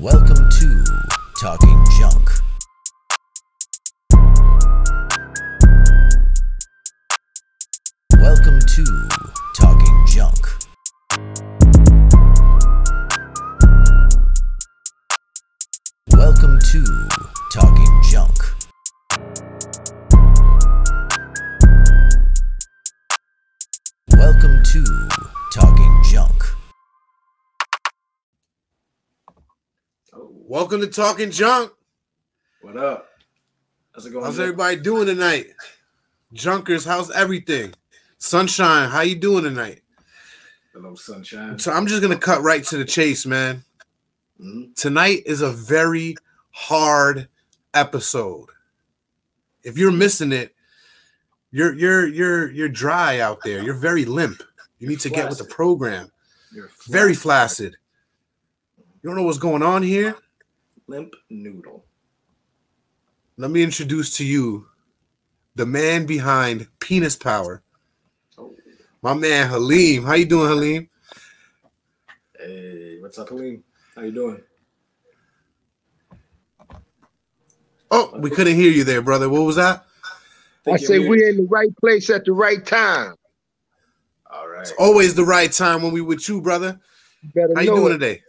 Welcome to Talking Junk. Welcome to Talking Junk. What up? How's it going? How's everybody doing tonight? Junkers, how's everything? Sunshine, how you doing tonight? Hello, sunshine. So I'm just gonna cut right to the chase, man. Mhm. Tonight is a very hard episode. If you're missing it, you're you're you're you're dry out there. You're very limp. You need to get with the program. You're Very flaccid. You don't know what's going on here? Limp noodle. Let me introduce to you the man behind Penis Power. Oh, My man Haleem. How you doing, Haleem? hey, what's up, Haleem? How you doing? Oh, we couldn't hear you there, brother. What was that? I Think say we're in the right place at the right time. All right. It's always the right time when we with you, brother. You better How you know doing it. today?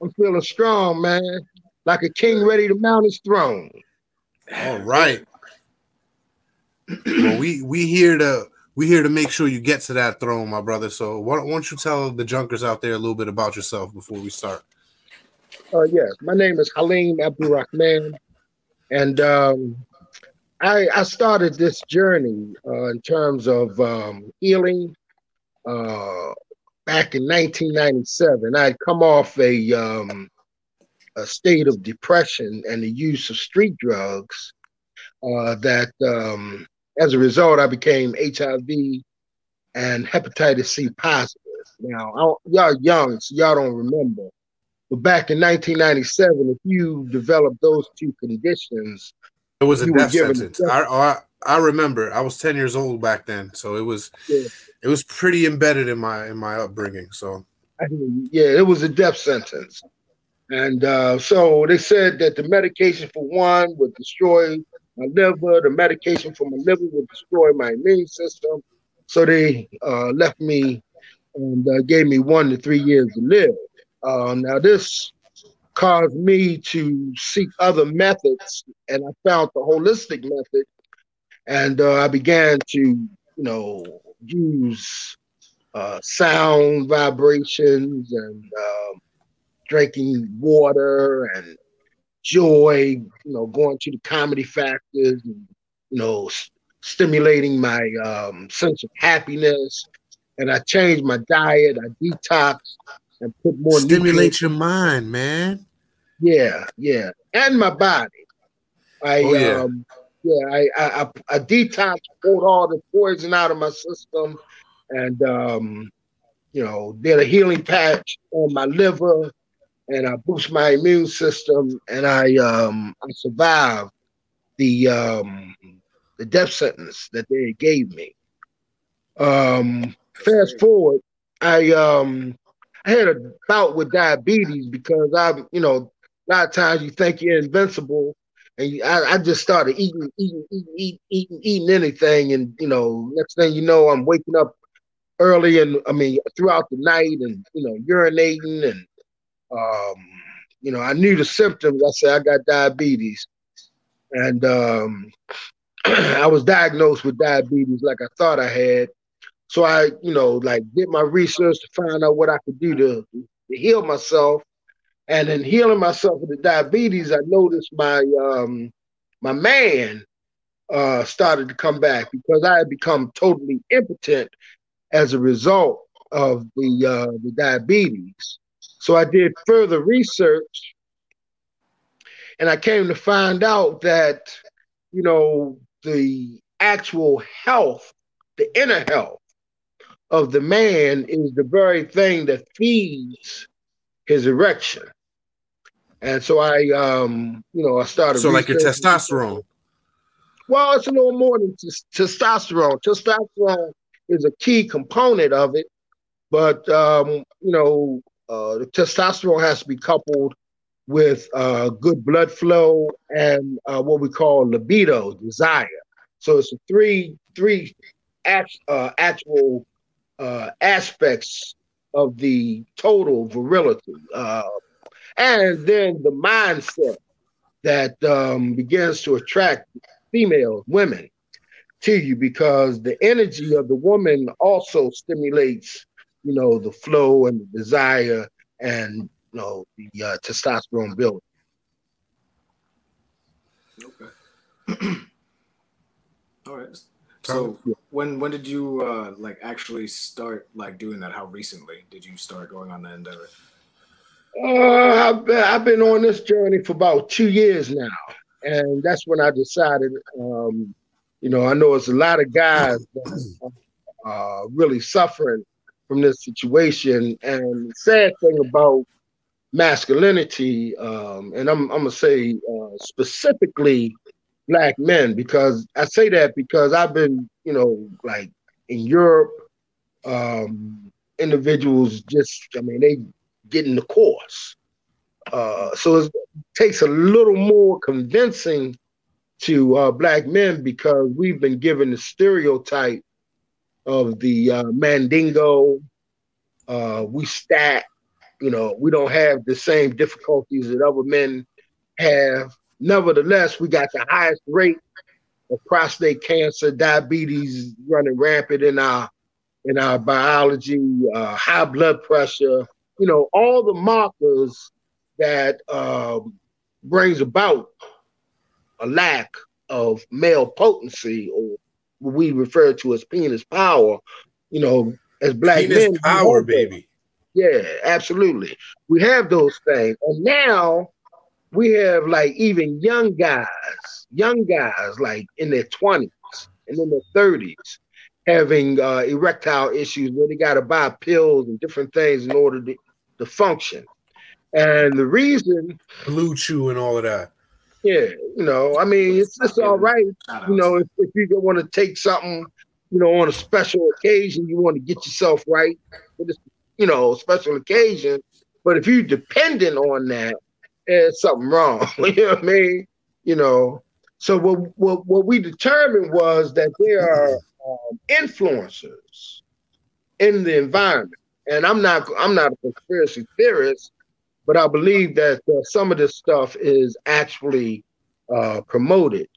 I'm feeling strong, man. Like a king ready to mount his throne. All right. well, we we here to we here to make sure you get to that throne, my brother. So why don't, why don't you tell the junkers out there a little bit about yourself before we start? Uh, yes, my name is Haleem Abdul Rahman, and um, I, I started this journey uh, in terms of um, healing uh, back in 1997. I'd come off a um, a state of depression and the use of street drugs. Uh, that um, as a result, I became HIV and hepatitis C positive. Now, I, y'all young, so y'all don't remember. But back in 1997, if you developed those two conditions, It was a death sentence. I, I I remember. I was ten years old back then, so it was Yeah. it was pretty embedded in my in my upbringing. So I mean, yeah, it was a death sentence. And uh, so they said that the medication for one would destroy my liver, the medication for my liver would destroy my immune system. So they uh, left me and uh, gave me one to three years to live. Uh, now, this caused me to seek other methods, and I found the holistic method. And uh, I began to, you know, use uh, sound vibrations and um, drinking water and joy, you know, going to the comedy factors and, you know, s- stimulating my um, sense of happiness. And I changed my diet, I detoxed and put more stimulate your mind, man. yeah, yeah, and my body. I Oh, yeah. um, yeah, I I, I, I detox, pulled all the poison out of my system, and um, you know, did a healing patch on my liver, and I boost my immune system, and I um, I survived the um, the death sentence that they gave me. Um, fast forward, I um, I had a bout with diabetes because I, you know, a lot of times you think you're invincible, and you, I, I just started eating, eating, eating, eating, eating, eating anything, and you know, next thing you know, I'm waking up early and I mean throughout the night, and you know, urinating, and um, you know, I knew the symptoms. I said I got diabetes, and um, I was diagnosed with diabetes like I thought I had. So I, you know, like did my research to find out what I could do to, to heal myself. And in healing myself with the diabetes, I noticed my um my man uh started to come back because I had become totally impotent as a result of the uh the diabetes. So I did further research and I came to find out that, you know, the actual health, the inner health of the man is the very thing that feeds his erection. And so I, um, you know, I started. So like your testosterone. Well, it's a little more than tes- testosterone. Testosterone is a key component of it, but um, you know, uh, the testosterone has to be coupled with uh, good blood flow and uh, what we call libido, desire. So it's three three act, uh, actual uh, aspects of the total virility, and then the mindset that um, begins to attract females, women to you because the energy of the woman also stimulates, you know, the flow and the desire and you know the uh, testosterone build. Okay. All right. So when when did you uh like actually start like doing that? How recently did you start going on that endeavor? Uh, I've been, I've been on this journey for about two years now, and that's when I decided. Um, you know, I know it's a lot of guys that are uh, really suffering from this situation, and sad thing about masculinity, um, and I'm I'm gonna say uh, specifically black men because I say that because I've been, you know, like in Europe, um, individuals just, I mean, they get in the course. Uh, so it takes a little more convincing to uh, black men because we've been given the stereotype of the uh, mandingo. Uh, we stack, you know, we don't have the same difficulties that other men have. Nevertheless, we got the highest rate of prostate cancer, diabetes running rampant in our in our biology, uh, high blood pressure. You know, all the markers that um, brings about a lack of male potency, or what we refer to as penis power. You know, as black Penis men, power, baby. Yeah, absolutely. We have those things. And now we have like even young guys, young guys like in their 20s and in their 30s having uh, erectile issues where they got to buy pills and different things in order to, to function. And the reason, BlueChew and all of that. Yeah, you know, I mean, it's just all right you know, if, if you want to take something, you know, on a special occasion, you want to get yourself right for this, you know, special occasion. But if you're dependent on that, there's something wrong. you know what I mean? You know. So what what, what we determined was that there are um, influencers in the environment, and I'm not I'm not a conspiracy theorist, but I believe that uh, some of this stuff is actually uh, promoted.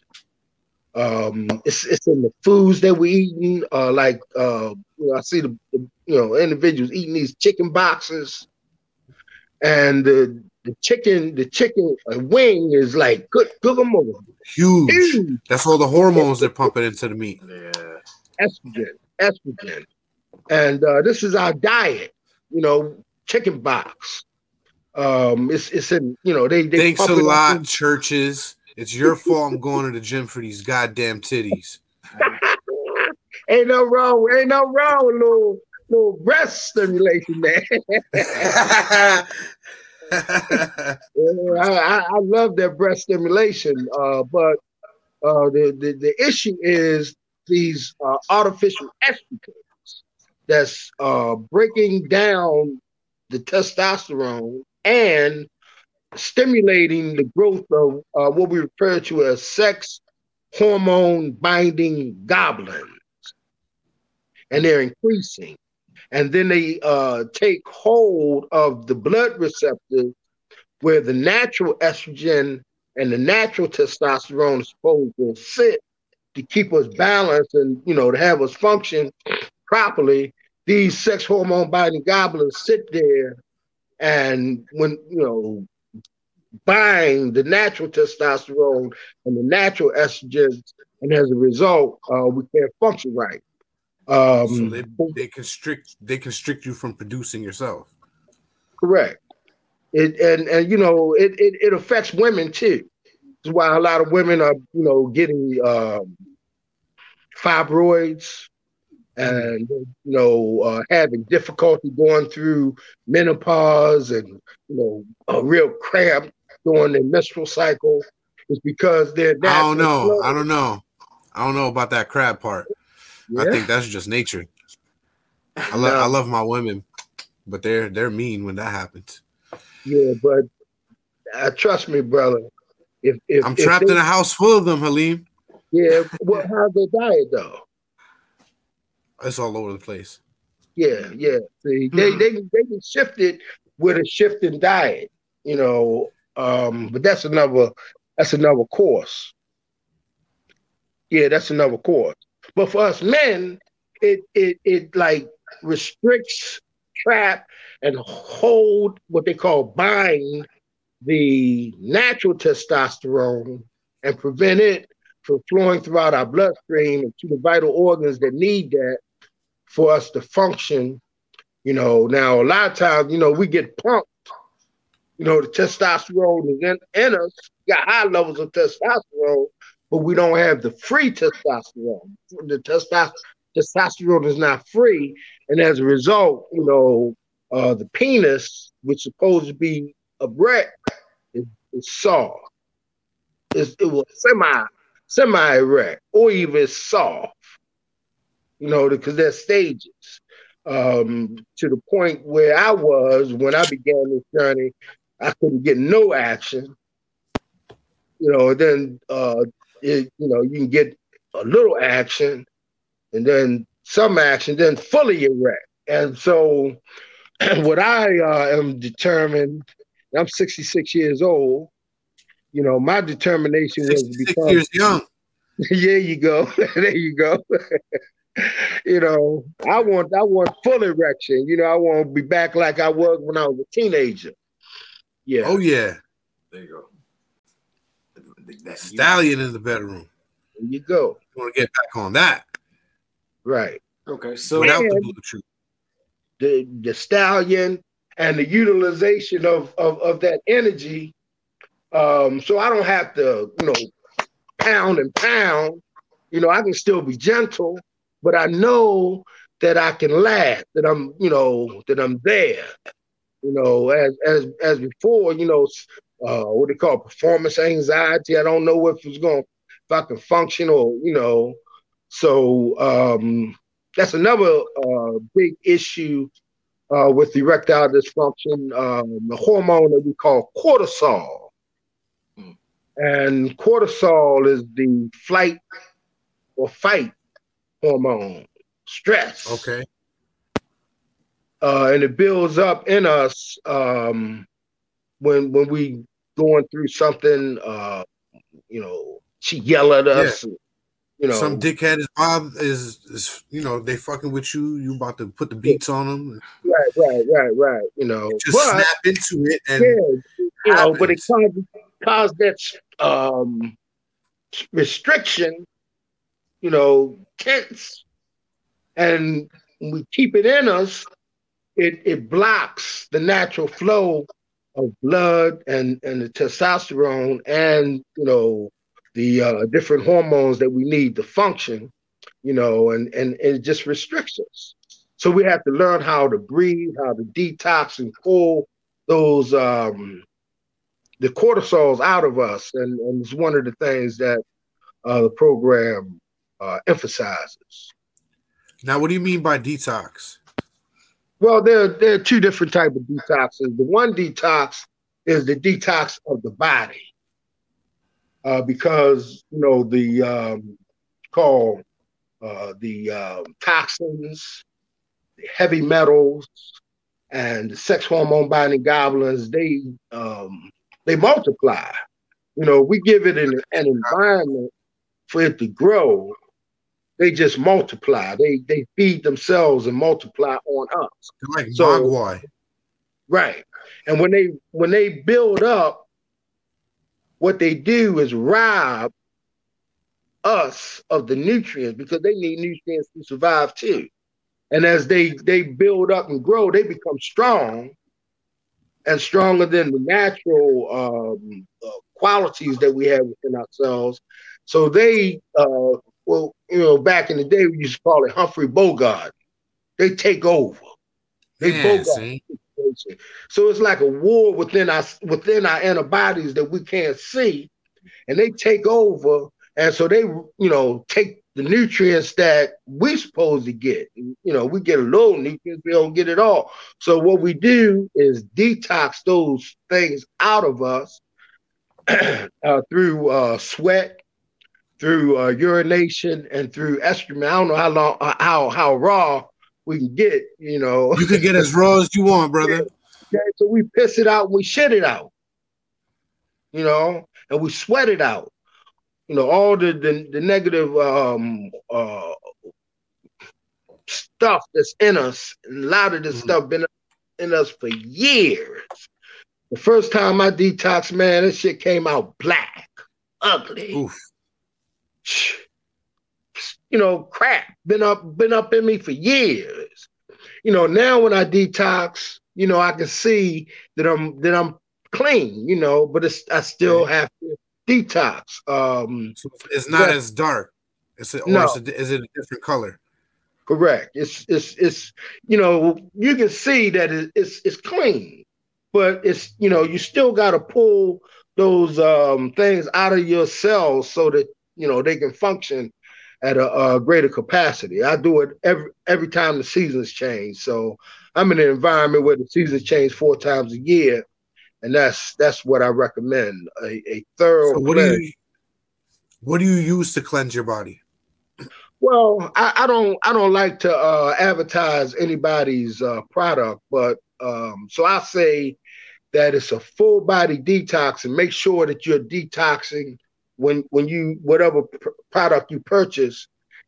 Um, it's it's in the foods that we eating. Uh, like uh, you know, I see the, the you know individuals eating these chicken boxes, and the the chicken the chicken wing is like good 'em over Huge. huge That's all the hormones they're pumping into the meat. Yeah. estrogen estrogen, and uh, this is our diet. You know, chicken box. Um, it's it's in you know they they Thanks a up lot, churches. It's your fault I'm going to the gym for these goddamn titties. ain't no wrong, ain't no wrong with little little breast stimulation man. I, I, I love that breast stimulation, uh, but uh, the, the the issue is these uh, artificial estrogens that's uh, breaking down the testosterone and stimulating the growth of uh, what we refer to as sex hormone binding globulins, and they're increasing. And then they uh, take hold of the blood receptors where the natural estrogen and the natural testosterone is supposed to sit to keep us balanced and you know to have us function properly. These sex hormone binding globulins sit there and when you know buying the natural testosterone and the natural estrogens, and as a result, uh, we can't function right. Um, so they, they constrict they constrict you from producing yourself. Correct. It and and you know it it, it affects women too. That's why a lot of women are you know getting um, fibroids and you know uh, having difficulty going through menopause and you know a real cramp during their menstrual cycle is because they're I don't know. flow. I don't know. I don't know about that crab part. I think that's just nature. I love I love my women, but they're they're mean when that happens. Yeah, but uh, trust me, brother. If, if I'm if trapped they- in a house full of them, Haleem. Yeah, well, how's their diet though? It's all over the place. Yeah, yeah. See, they they they can shift it with a shifting diet, you know. Um, but that's another that's another course. Yeah, that's another course. But for us men, it it it like restricts, trap, and hold what they call bind the natural testosterone and prevent it from flowing throughout our bloodstream and to the vital organs that need that for us to function. You know, now a lot of times, you know, we get pumped. You know, the testosterone is in, in us, got high levels of testosterone, but we don't have the free testosterone. The testosterone is not free, and as a result, you know, uh, the penis, which is supposed to be erect, is, is soft. It's, it was semi semi erect or even soft. You know, because there's stages. Um, to the point where I was when I began this journey, I couldn't get no action. You know, then uh, it, you know you can get a little action, and then some action, then fully erect. And so, what I uh, am determined, I'm 66 years old. You know, my determination was to become. years young. there you go. there you go. You know, I want I want full erection. You know, I want to be back like I was when I was a teenager. Yeah. Oh yeah, There you go. That- stallion in the bedroom. There you go. You want to get back on that Right. Okay, so without the And- blue truth. The the stallion and the utilization of of, of that energy. Um, so I don't have to, you know, pound and pound. You know, I can still be gentle, but I know that I can laugh, that I'm, you know, that I'm there. You know, as as as before, you know, uh, what they call performance anxiety. I don't know if it's going, if I can function or, you know, so um, that's another uh, big issue uh, with erectile dysfunction. Um, the hormone that we call cortisol, Mm. and cortisol is the flight or fight hormone, stress Okay. uh, and it builds up in us um, when when we going through something. Uh, you know, she yell at us. You know, Some dickhead is Bob is, is you know they fucking with you. You about to put the beats on them. right, right, right, right. You know, Just but snap into it and yeah, you know, but it caused, caused that um, restriction. You know, tense, and we keep it in us. It it blocks the natural flow of blood and and the testosterone and you know the uh, different hormones that we need to function. You know, and and it just restricts us. So we have to learn how to breathe, how to detox and pull those um, the cortisols out of us, and, and it's one of the things that uh, the program uh, emphasizes. now, what do you mean by detox? Well, there there are two different type of detoxes. The one detox is the detox of the body, uh, because you know the um, called uh, the um, toxins, the heavy metals, and the sex hormone binding globulins. They um, they multiply. You know, we give it an, an environment for it to grow. They just multiply. They they feed themselves and multiply on us. Like So- Mogwai. Right. And when they when they build up, what they do is rob us of the nutrients because they need nutrients to survive too. And as they they build up and grow, they become strong and stronger than the natural um, uh, qualities that we have within ourselves. So they, uh, well, you know, back in the day, we used to call it Humphrey Bogart. They take over. They Yeah, Bogart see? So it's like a war within us, within our inner bodies that we can't see, and they take over. And so they, you know, take the nutrients that we're supposed to get. You know, we get a little nutrients, we don't get it all. So what we do is detox those things out of us uh, through uh, sweat, through uh, urination, and through estrogen. I don't know how long, uh, how how raw we can get. You know, You can get as raw as you want, brother. Okay, so we piss it out, we shit it out. You know, and we sweat it out. You know, all the the, the negative um uh stuff that's in us, and a lot of this Mhm. stuff been in us for years. The first time I detoxed, man, this shit came out black, ugly. Oof. You know, crap been up been up in me for years. You know, now when I detox, you know, I can see that I'm that I'm clean, you know, but it's I still have to detox. Um So it's not Yeah. as dark. It's a, or No. it's a, is it a different color? correct. It's it's it's you know, you can see that it, it's it's clean, but it's you know, you still gotta pull those um things out of your cells so that you know they can function at a, a greater capacity. I do it every every time the seasons change. So I'm in an environment where the seasons change four times a year, and that's that's what I recommend a, a thorough. So what do you what do you use to cleanse your body? Well, I, I don't I don't like to uh, advertise anybody's uh, product, but um, so I say that it's a full body detox, and make sure that you're detoxing when when you whatever pr- product you purchase,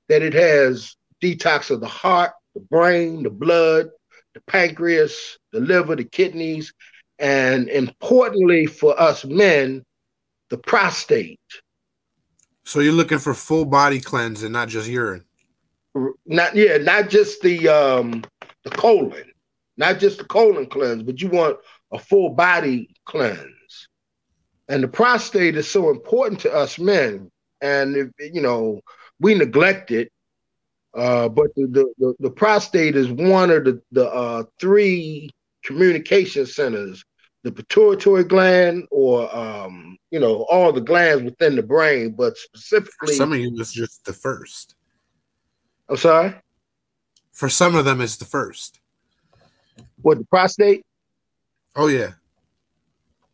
that it has detox of the heart, the brain, the blood, the pancreas, the liver, the kidneys, and importantly for us men, the prostate. So you're looking for full body cleanse and not just urine. not yeah, not just the um the colon, not just the colon cleanse, but you want a full body cleanse. And the prostate is so important to us men, and if, you know we neglect it. Uh, but the, the, the, the prostate is one of the, the uh, three communication centers the pituitary gland or um, you know all the glands within the brain but For specifically some of you, it's just the first. i'm sorry For some of them, it's the first. what the prostate Oh yeah,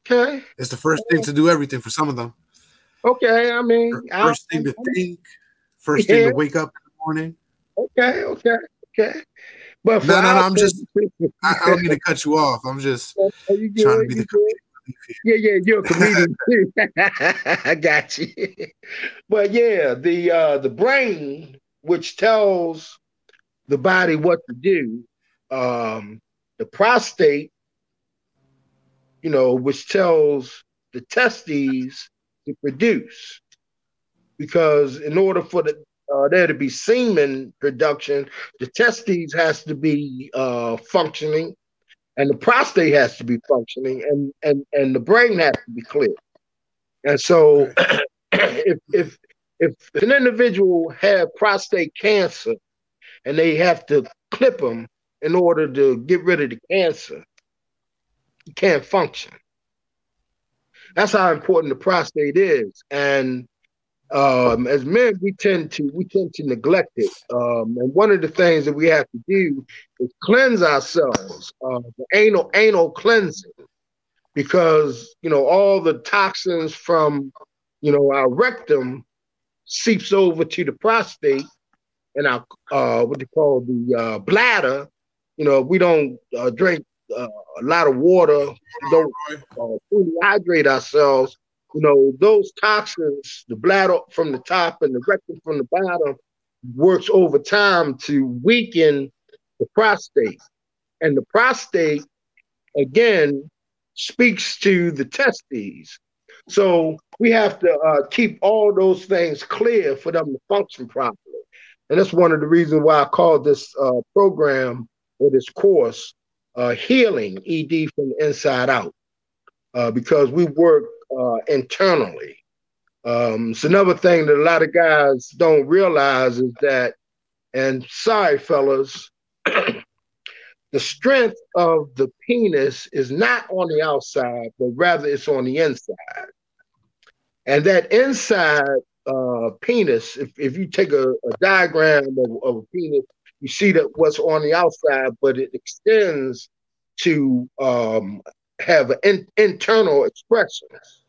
okay it's the first thing to do everything. For some of them, Okay, I mean, I- first thing to think, first thing to wake up in the morning. okay, okay, okay. But No, no, no, I'm just. I, I, don't mean to cut you off. I'm just trying to be the comedian. Yeah, yeah, you're a comedian too. I got you. But yeah, the uh the brain, which tells the body what to do, um, the prostate, you know, which tells the testes to produce. Because in order for the uh, there to be semen production, the testes has to be uh, functioning, and the prostate has to be functioning, and and and the brain has to be clear. And so, if if if an individual had prostate cancer, and they have to clip them in order to get rid of the cancer, you can't function. That's how important the prostate is, and um, as men, we tend to we tend to neglect it. Um, and one of the things that we have to do is cleanse ourselves, uh, the anal anal cleansing, because you know all the toxins from you know our rectum seeps over to the prostate and our uh, what they call the uh, bladder. You know, we don't uh, drink uh, a lot of water, don't uh, fully hydrate ourselves you know, those toxins, the bladder from the top and the rectum from the bottom, works over time to weaken the prostate. And the prostate, again, speaks to the testes. So we have to uh, keep all those things clear for them to function properly. And that's one of the reasons why I called this uh, program or this course uh, Healing ED from Inside Out. Uh, because we work uh, internally. Um, it's another thing that a lot of guys don't realize is that, and sorry, fellas, the strength of the penis is not on the outside, but rather it's on the inside. And that inside uh, penis, if, if you take a, a diagram of, of, a penis, you see that what's on the outside, but it extends to um, have in, internal expressions.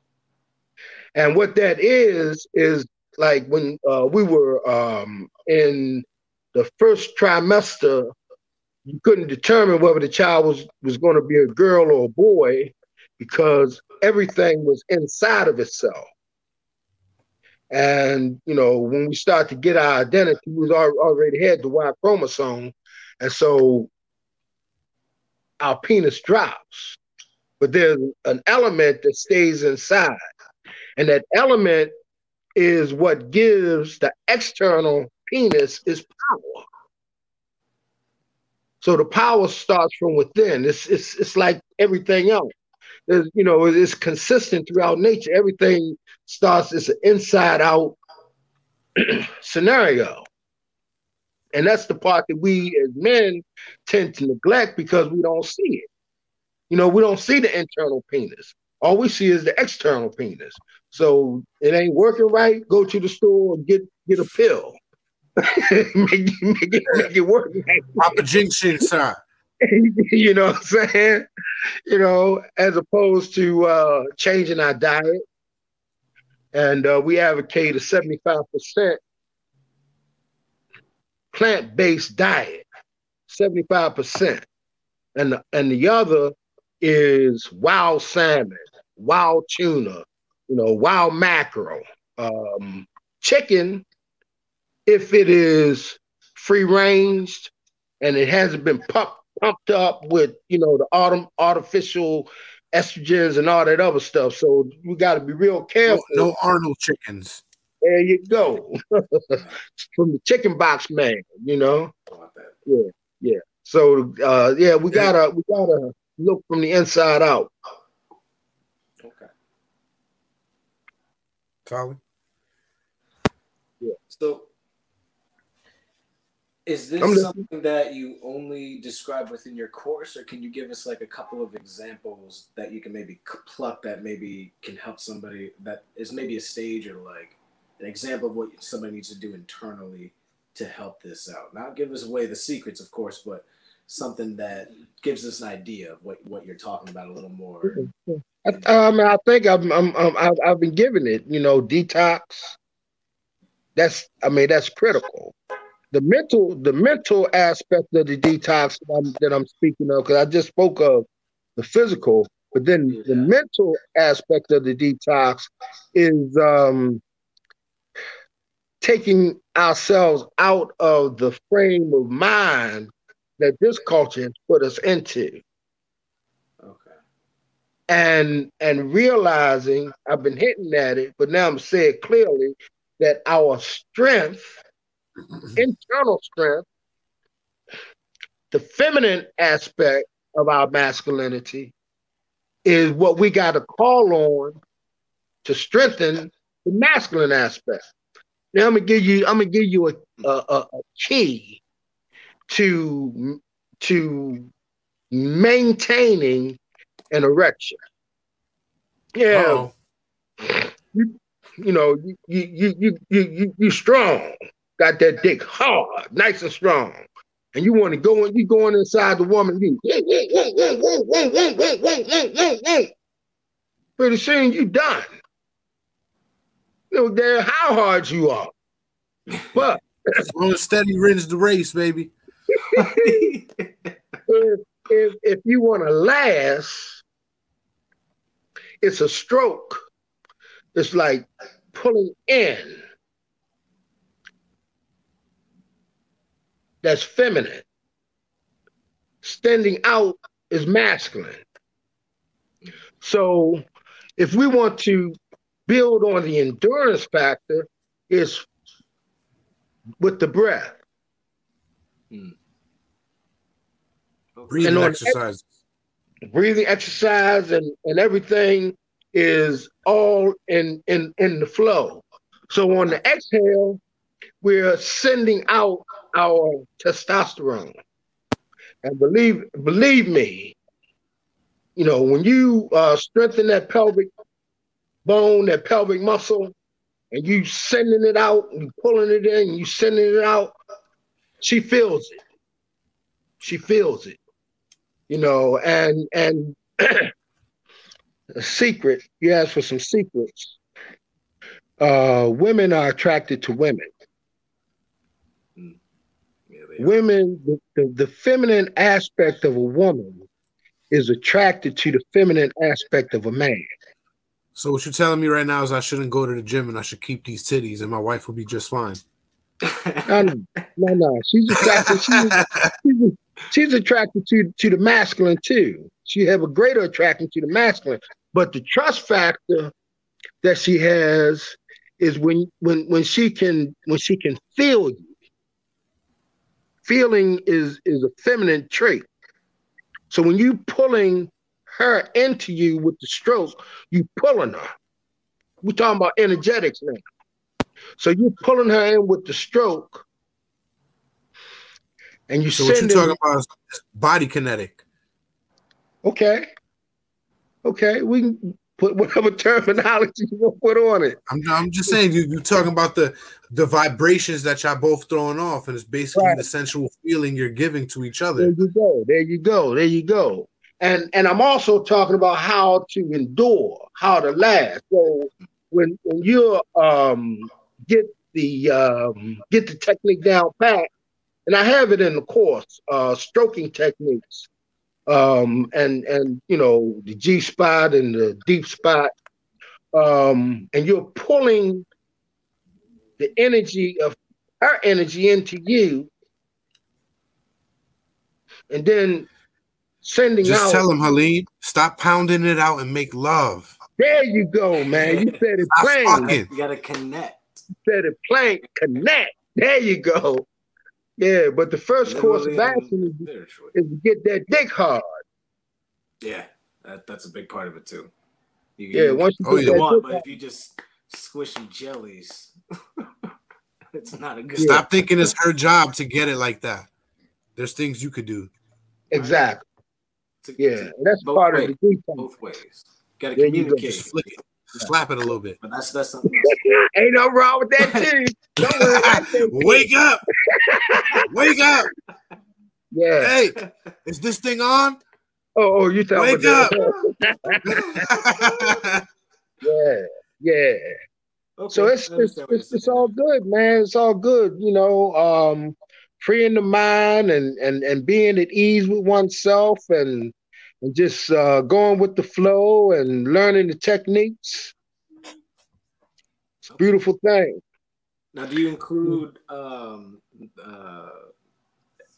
And what that is, is like when uh, we were um, in the first trimester, you couldn't determine whether the child was, was going to be a girl or a boy because everything was inside of itself. And you know, when we start to get our identity, we already had the Y chromosome, and so our penis drops. But there's an element that stays inside, and that element is what gives the external penis its power. So the power starts from within. It's it's it's like everything else. You know, it's consistent throughout nature. Everything starts as an inside out scenario. And that's the part that we as men tend to neglect because we don't see it. You know, we don't see the internal penis. All we see is the external penis. So it ain't working right. Go to the store and get get a pill. make, make, make it work. Papa Jinx inside. you know what I'm saying? You know, as opposed to uh, changing our diet. And uh, we advocate a 75% plant-based diet, 75%. And the, and the other is wild salmon, wild tuna, you know, wild mackerel, um, chicken, if it is free ranged and it hasn't been pumped pumped up with you know the autumn artificial estrogens and all that other stuff. So we got to be real careful. No, no Arnold chickens. There you go. From the chicken box man, you know. Yeah, yeah. So uh, yeah, we gotta we gotta look from the inside out. Okay. Colin. Yeah. So is this something that you only describe within your course, or can you give us like a couple of examples that you can maybe pluck that maybe can help somebody that is maybe a stage or like an example of what somebody needs to do internally to help this out? Not give us away the secrets, of course, but something that gives us an idea of what, what you're talking about a little more. I, um, I think I'm, I'm, I'm I've, I've been giving it, you know, detox. That's, I mean, that's critical the mental the mental aspect of the detox that I'm, that I'm speaking of because I just spoke of the physical, but then yeah. the mental aspect of the detox is um, taking ourselves out of the frame of mind that this culture has put us into. Okay. And and realizing I've been hitting at it, but now I'm saying clearly that our strength internal strength, the feminine aspect of our masculinity is what we got to call on to strengthen the masculine aspect. Now I'm gonna give you I'm gonna give you a, a, a key to to maintaining an erection. Yeah. You, you know, you you you you you you strong got that dick hard, nice and strong. And you want to go and you going inside the woman, you pretty soon you done. Know there how hard you are. But on steady wins the race, baby. if, if, if you want to last, it's a stroke. It's like pulling in that's feminine. Standing out is masculine. So if we want to build on the endurance factor, is with the breath. Hmm. Breathing exercise. Ex- breathing exercise and, and everything is all in, in, in the flow. So on the exhale, we're sending out our testosterone. And believe believe me, you know, when you uh, strengthen that pelvic bone, that pelvic muscle, and you sending it out and pulling it in, you sending it out, she feels it. She feels it. You know, and and a secret, you ask for some secrets. Uh women are attracted to women. Women, the, the, the feminine aspect of a woman is attracted to the feminine aspect of a man. So what you're telling me right now is I shouldn't go to the gym and I should keep these titties and my wife will be just fine. No, no, no, no. She's attracted. She's, she's, she's attracted to to the masculine too. She have a greater attraction to the masculine, but the trust factor that she has is when when when she can when she can feel you. Feeling is is a feminine trait. So when you pulling her into you with the stroke, you pulling her. We're talking about energetics now. So you're pulling her in with the stroke, and you So what you're talking about is body kinetic. Okay. Okay, we can put whatever terminology you want to put on it. I'm, I'm just saying you, you're talking about the the vibrations that y'all both throwing off, and it's basically Right. the sensual feeling you're giving to each other. There you go. There you go. There you go. And and I'm also talking about how to endure, how to last. So when when you um get the um get the technique down pat, and I have it in the course, uh stroking techniques. Um and and you know the G spot and the deep spot. Um and you're pulling the energy of her energy into you and then sending Just out. tell him, Haleem, stop pounding it out and make love. there you go, man. You said it Stop plain. You gotta connect. You said it plain. Connect. There you go. Yeah, but the first course of action is, is to get that dick hard. Yeah, that, that's a big part of it too. You, Yeah, you, once you Oh, you want, but hard, if you just squishing jellies, it's not a good. Yeah. Stop thinking it's her job to get it like that. There's things you could do. exactly. To- Yeah, to that's part ways. of the detox. both ways. Got to There you go. communicate. Just flick it. Slap it a little bit. But that's that's something else. Ain't no wrong with that too. Don't worry. I think- Wake up! Wake up! Yeah. Hey, is this thing on? Oh, oh, you talking Wake about that? Yeah, yeah. Okay, So it's it's, it's, it's all good, man. It's all good, you know. Um, freeing the mind and and and being at ease with oneself and and just uh, going with the flow and learning the techniques. It's a beautiful thing. Now, do you include um, uh,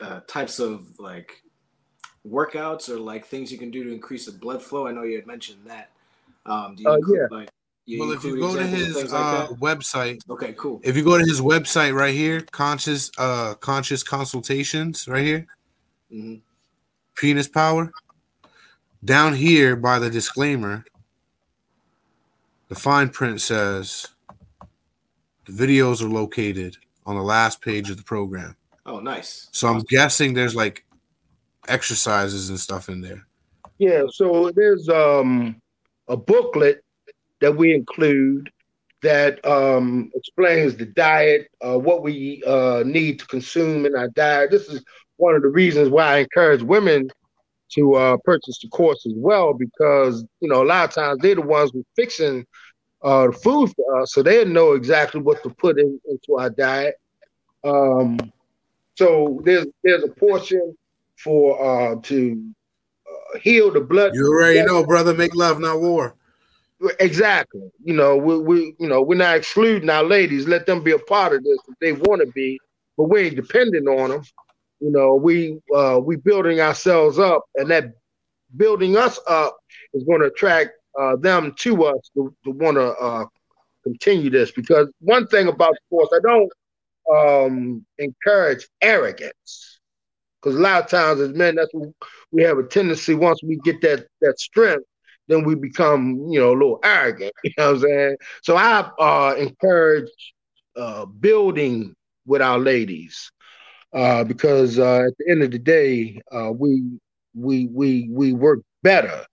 uh, types of like workouts or like things you can do to increase the blood flow? I know you had mentioned that. Um, do you Uh, include like you well, if you go to his things uh, website. Okay, cool. if you go to his website right here, conscious uh conscious consultations right here, Mhm. penis power. Down here by the disclaimer, the fine print says the videos are located on the last page of the program. Oh, nice. So I'm guessing there's like exercises and stuff in there. Yeah. So there's um a booklet that we include that um explains the diet, uh, what we uh, need to consume in our diet. This is one of the reasons why I encourage women to uh, purchase the course as well, because you know a lot of times they're the ones who fixing uh, the food for us, so they know exactly what to put in, into our diet. Um, so there's there's a portion for uh, to uh, heal the blood. You already know, brother, make love, not war. Exactly. You know, we we you know we're not excluding our ladies. Let them be a part of this if they want to be, but we ain't dependent on them. You know, we uh we building ourselves up, and that building us up is going to attract uh, them to us to, to want to uh, continue this. Because one thing about course, I don't um encourage arrogance. Because a lot of times as men, that's what we have a tendency once we get that that strength then we become, you know, a little arrogant. You know what I'm saying? So I uh, encourage uh, building with our ladies uh, because uh, at the end of the day, uh, we we we we work better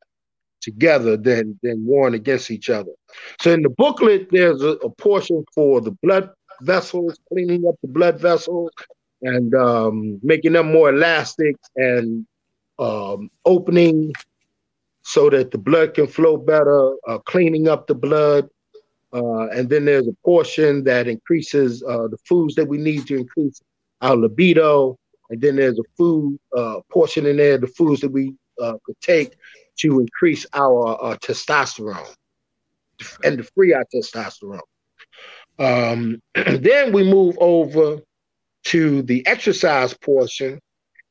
together than than warring against each other. So in the booklet, there's a, a portion for the blood vessels, cleaning up the blood vessels and um, making them more elastic and um, opening so that the blood can flow better, uh, cleaning up the blood. Uh, and then there's a portion that increases uh, the foods that we need to increase our libido. And then there's a food uh, portion in there, the foods that we uh, could take to increase our uh, testosterone and to free our testosterone. Um, then we move over to the exercise portion.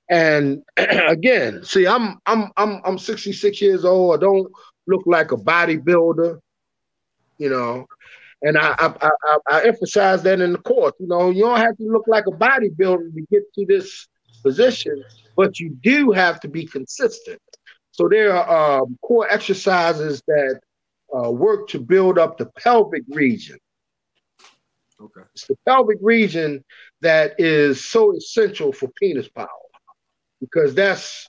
And again, see, I'm I'm I'm I'm 66 years old. I don't look like a bodybuilder, you know. And I I, I, I emphasize that in the course. You know, you don't have to look like a bodybuilder to get to this position, but you do have to be consistent. So there are um, core exercises that uh, work to build up the pelvic region. Okay. It's the pelvic region that is so essential for penis power because that's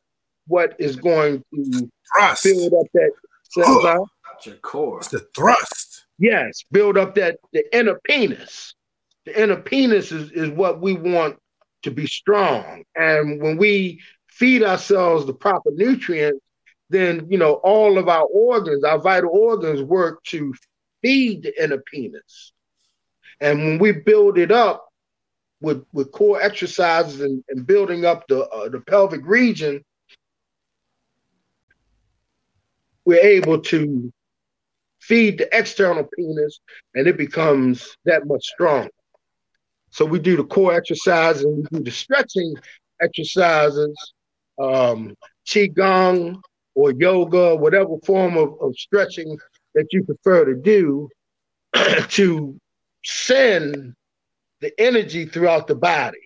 what is going to Thrust. build up that. Oh. It's your core. It's the thrust. Yes, build up that the inner penis. The inner penis is, is what we want to be strong. And when we feed ourselves the proper nutrients, then you know all of our organs, our vital organs, work to feed the inner penis. And when we build it up with, with core exercises and, and building up the uh, the pelvic region, we're able to feed the external penis, and it becomes that much stronger. So we do the core exercises we do the stretching exercises, um, qigong or yoga, whatever form of, of stretching that you prefer to do, to send the energy throughout the body.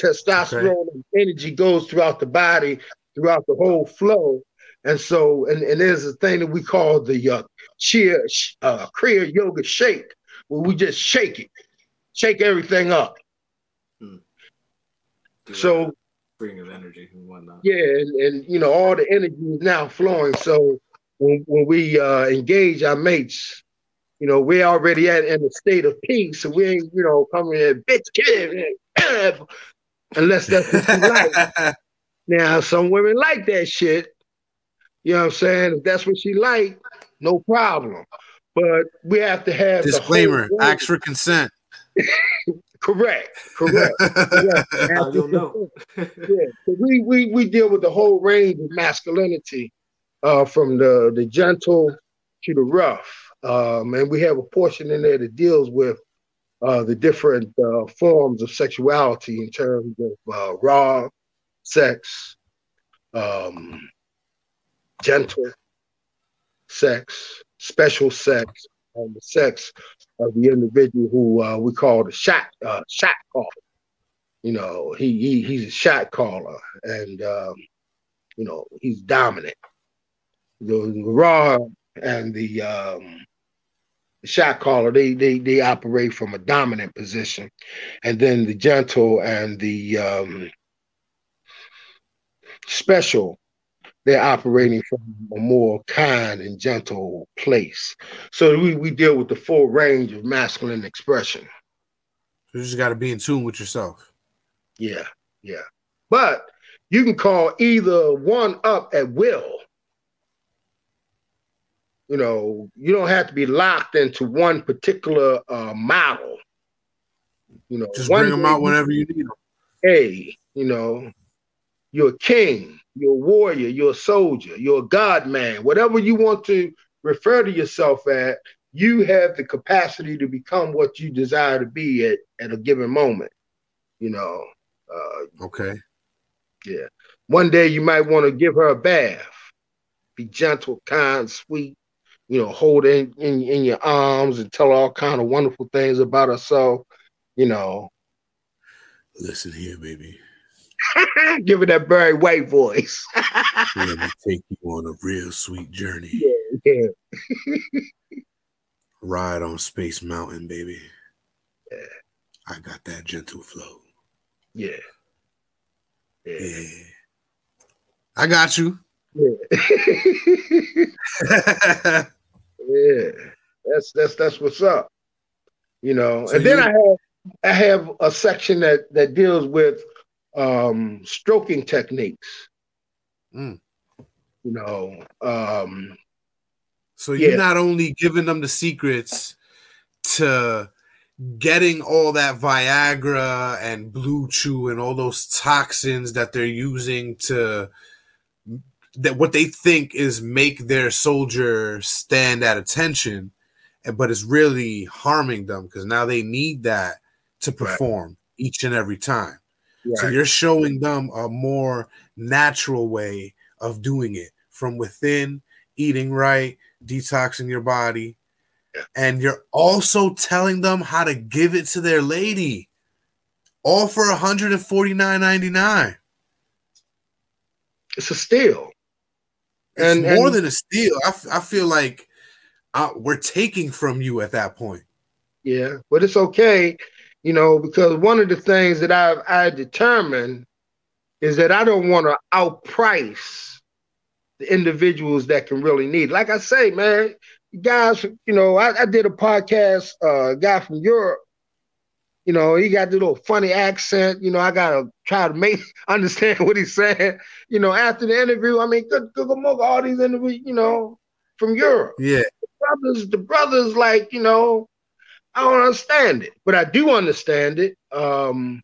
Testosterone Okay. energy goes throughout the body, throughout the whole flow. And so, and, and there's a thing that we call the uh, cheer, uh, Kriya Yoga shake, where we just shake it, shake everything up. Do So, Bring of energy and whatnot. yeah, and, and you know, all the energy is now flowing. So when, when we uh, engage our mates, you know, we're already at in a state of peace. So we ain't, you know, coming in, bitch, get it, unless that's what you like. Now, some women like that shit. You know what I'm saying? If that's what she like, no problem. But we have to have Disclaimer: whole Ask for consent. correct, correct. correct. How you'll know. yeah, so we, we we deal with the whole range of masculinity, uh, from the the gentle to the rough, um, and we have a portion in there that deals with uh, the different uh, forms of sexuality in terms of uh, raw sex, um, gentle sex, special sex, and the sex of the individual who uh, we call the shot uh, shot caller. You know, he, he he's a shot caller, and um, you know he's dominant. The raw and the um, the shot caller they, they they operate from a dominant position, and then the gentle and the um, special they're operating from a more kind and gentle place. So we, we deal with the full range of masculine expression. You just got to be in tune with yourself. Yeah, yeah. But you can call either one up at will. You know, you don't have to be locked into one particular uh, model. You know, Just bring them out whenever you need them. hey, you know, you're a king, you're a warrior, you're a soldier, you're a god man, whatever you want to refer to yourself at, you have the capacity to become what you desire to be at, at a given moment. You know, uh, Okay. yeah. One day you might want to give her a bath. Be gentle, kind, sweet, you know, hold her in, in, in your arms and tell her all kind of wonderful things about herself, you know. Listen here, baby. give her that Barry White voice. Let me take you on a real sweet journey. yeah. Ride on Space Mountain, baby. Yeah. I got that gentle flow. Yeah. Yeah. Yeah. I got you. Yeah. yeah. That's that's that's what's up. You know, So and then you- I have I have a section that that deals with um stroking techniques. Mm. You know, um So you're not only giving them the secrets to getting all that Viagra and BlueChew and all those toxins that they're using to that what they think is make their soldier stand at attention, but it's really harming them because now they need that to Right. perform each and every time. So you're showing them a more natural way of doing it from within, eating right, detoxing your body. And you're also telling them how to give it to their lady. All for $149.99. it's a steal. It's And- more and- than a steal. I, f- I feel like uh, we're taking from you at that point. Yeah, but it's okay, you know, because one of the things that I've I determined is that I don't want to outprice the individuals that can really need. Like I say, man, guys, you know, I, I did a podcast, uh, guy from Europe. You know, he got the little funny accent. You know, I gotta try to make understand what he's saying. You know, after the interview, I mean, good, good, good, all these interviews, you know, from Europe Yeah. brothers, the brothers, like, you know, I don't understand it, but I do understand it. Um,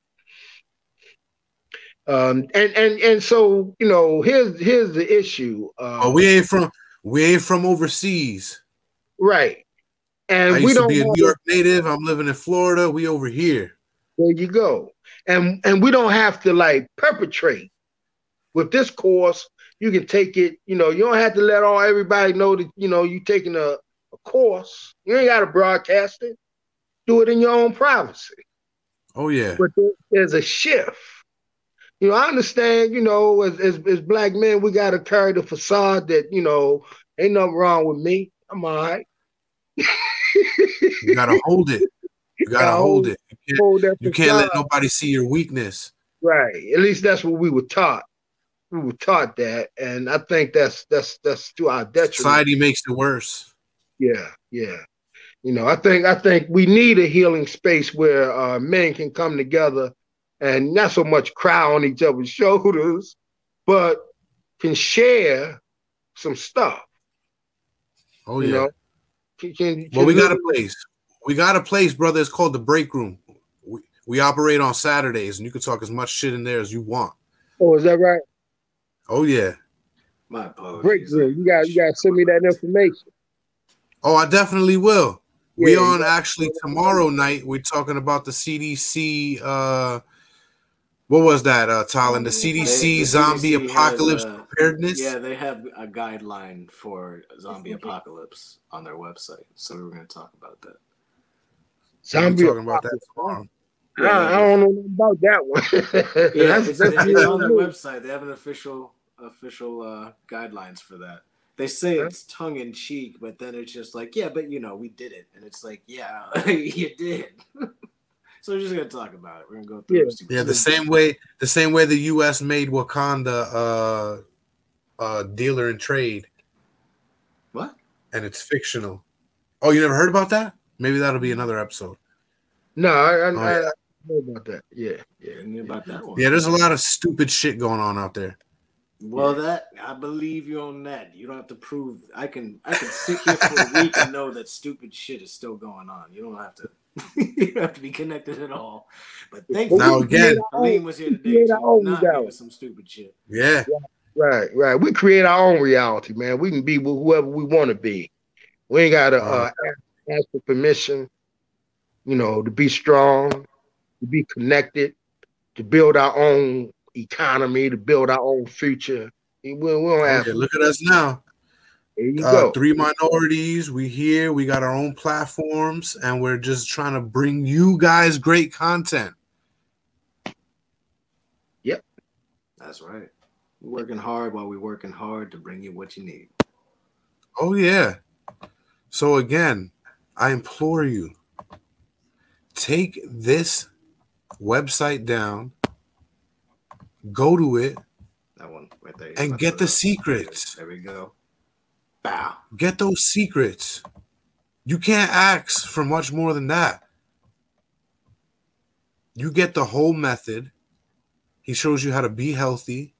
um, and and and so you know, here's here's the issue. Uh, Oh, we ain't from we ain't from overseas. right, and I we don't. be a New York native. I'm living in Florida. We over here. There you go, and and we don't have to like perpetrate with this course. You can take it. You know, you don't have to let all everybody know that you know you're taking a, a course. You ain't got to broadcast it. Do it in your own privacy. Oh yeah. but there's a shift. You know, I understand, you know, as, as, as black men, we got to carry the facade that, you know, ain't nothing wrong with me. I'm all right. You gotta hold it. You gotta Gotta hold hold it. You can't, Hold you can't let nobody see your weakness. Right. At least that's what we were taught. We were taught that. And I think that's that's that's to our detriment. Society makes it worse. Yeah, yeah. You know, I think I think we need a healing space where uh, men can come together and not so much cry on each other's shoulders, but can share some stuff. Oh you yeah. know, can, can, well, we got a place. We got a place, brother. It's called the Break Room. We, we operate on Saturdays, and you can talk as much shit in there as you want. Oh, is that right? Oh yeah. My apologies. Great, great. You got you got to send me that information. Oh, I definitely will. We Yeah, on yeah. actually tomorrow night. We're talking about the CDC. Uh, what was that, uh, Talon? The They- CDC the zombie CDC has, apocalypse uh, preparedness. Yeah, they have a guideline for zombie apocalypse on their website, so we were going to talk about that. We're Zombie talking about that tomorrow. I, I don't know about that one. Yeah, That's- it's, that's it's on their website. They have an official official uh, guidelines for that. They say it's tongue in cheek, but then it's just like, yeah, but you know, we did it, and it's like, yeah, you did. so we're just gonna talk about it. We're gonna go through. Yeah. it, see what Yeah, the same way the same way the US made Wakanda uh uh dealer in trade What? and it's fictional. Oh, you never heard about that? Maybe that'll be another episode. No, I, I, Oh, I. I know about that. Yeah, yeah. Tell me about that one. Yeah, there's a lot of stupid shit going on out there. Well, that I believe you on that. You don't have to prove. I can. I can sit here for a week and know that stupid shit is still going on. You don't have to. you don't have to be connected at all. But thankfully, Now, again- Haleem was here today create to not give reality. some stupid shit. Yeah. Right, right. We create our own reality, man. We can be wh- whoever we want to be. We ain't gotta uh, Uh-huh. ask, ask for permission, you know, to be strong, to be connected, to build our own economy, to build our own future. We, we don't ask. Okay, look at us now. There you Uh, go. three minorities. We here. We got our own platforms, and we're just trying to bring you guys great content. Yep, that's right. We're working hard while we're working hard to bring you what you need. Oh yeah. So again, I implore you take this website down, go to it, That one right there. And get to- the secrets. There we go. Bow. Get those secrets. You can't ask for much more than that. You get the whole method. He shows you how to be healthy,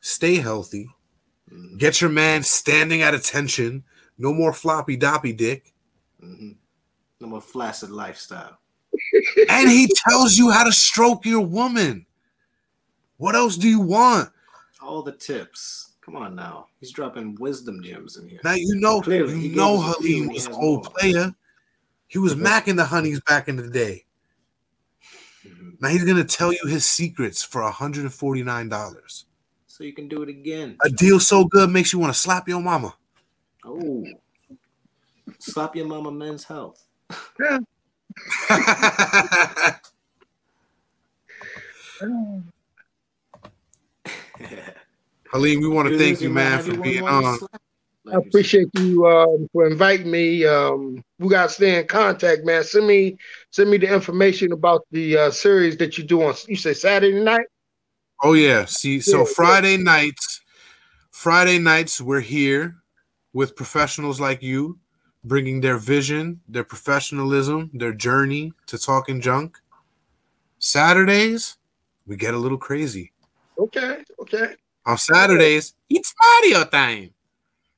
stay healthy, Mhm, get your man standing at attention, no more floppy doppy dick. mhm. No more flaccid lifestyle. And he tells you how to stroke your woman. What else do you want? All the tips. Come on now. He's dropping wisdom gems in here. Now you know Clearly, you gave know us a few Haleem was an old more. player. He was Mhm. macking the honeys back in the day. Mhm. Now he's gonna tell you his secrets for $149. So you can do it again. A deal so good makes you want to slap your mama. Oh. Slap your mama men's health. Haleem, we want to thank you, man, for being on. I appreciate you um, for inviting me. Um, we got to stay in contact, man. Send me send me the information about the uh, series that you do on. You say Saturday night. Oh yeah. See, so Yeah, Friday nights, Friday nights, we're here with professionals like you, bringing their vision, their professionalism, their journey to talking junk. Saturdays, we get a little crazy. Okay, okay, On Saturdays, it's Mario time.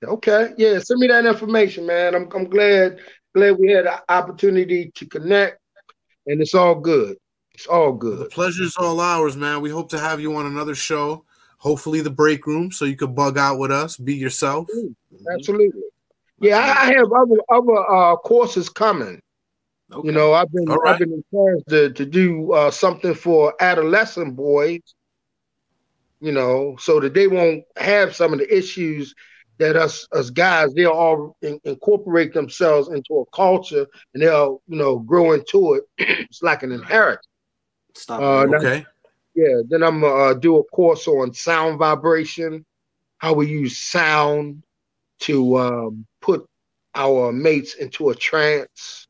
okay. Yeah, send me that information, man. I'm I'm glad glad we had an opportunity to connect, and it's all good. It's all good. The pleasure's all ours, man. We hope to have you on another show. Hopefully, the break room, so you could bug out with us, be yourself. Absolutely. Yeah, I, I have other other uh, courses coming. Okay. You know, I've been right. I've been encouraged to, to do uh, something for adolescent boys. You know, so that they won't have some of the issues that us us guys they'll all in, incorporate themselves into a culture and they'll you know grow into it. it's like an inheritance. Stop. Uh, Okay. Yeah. Then I'm gonna uh, do a course on sound vibration, how we use sound to um, put our mates into a trance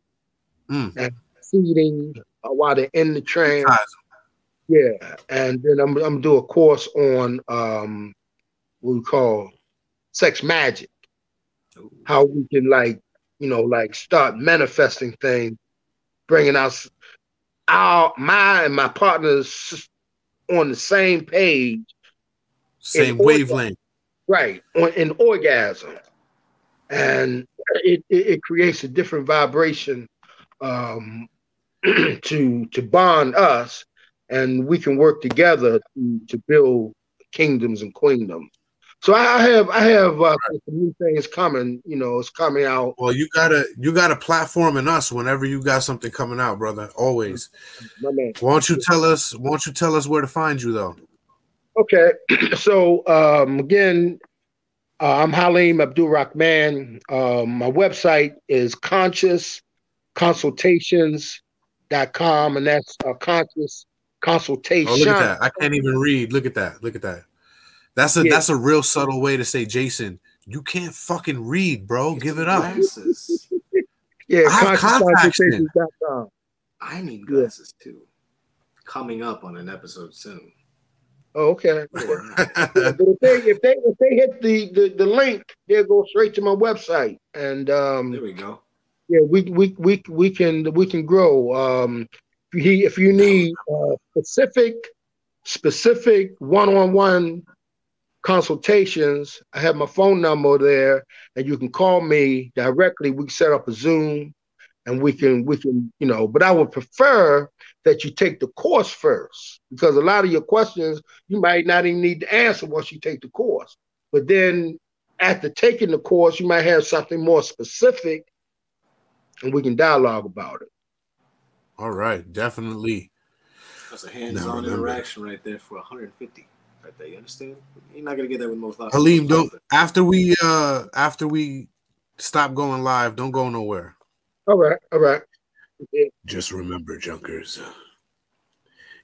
Mm. and feeding uh, while they're in the trance. Yeah, and then I'm I'm gonna do a course on um what we call sex magic, how we can like you know like start manifesting things, bringing us our my and my partners on the same page, Same wavelength. right? On in orgasm, and it it, it creates a different vibration um to to bond us, and we can work together to, to build kingdoms and queendoms. So I have I have uh, some new things coming. You know, it's coming out. Well, you gotta you gotta platform in us whenever you got something coming out, brother. Always. My man. Why don't you tell us? Why don't you tell us where to find you though? Okay, so um, again, uh, I'm Haleem Abdul Rahman. Um, my website is consciousconsultations.com, and that's uh, conscious consultation. Oh, look at that! I can't even read. Look at that! Look at that! That's a Yeah. that's a real subtle way to say, Jason, you can't fucking read, bro. Get Give it up. Glasses. Yeah, I have contacts I need Yeah. glasses too. Coming up on an episode soon. Oh, okay. Yeah, but if they if they if they hit the, the the link, they'll go straight to my website, and um, there we go. yeah, we we we we can we can grow. Um, if you if you need uh, specific specific one on one consultations, I have my phone number there, and you can call me directly. We can set up a Zoom, and we can we can you know. But I would prefer that you take the course first because a lot of your questions you might not even need to answer once you take the course. But then after taking the course, you might have something more specific and we can dialogue about it. All right, definitely. That's a hands-on remember. interaction right there for 150. Right there, you understand? You're not gonna get that with most. other Haleem, people. don't after we uh after we stop going live, don't go nowhere. All right, all right. Just remember, junkers,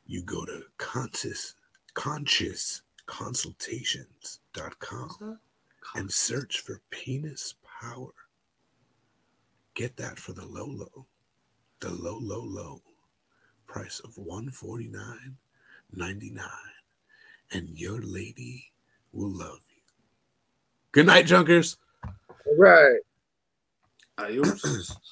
you go to conscious conscious consultations.com and search for penis power. Get that for the low low. The low low low price of 149.99 and your lady will love you. Good night, Junkers. All right. Adios.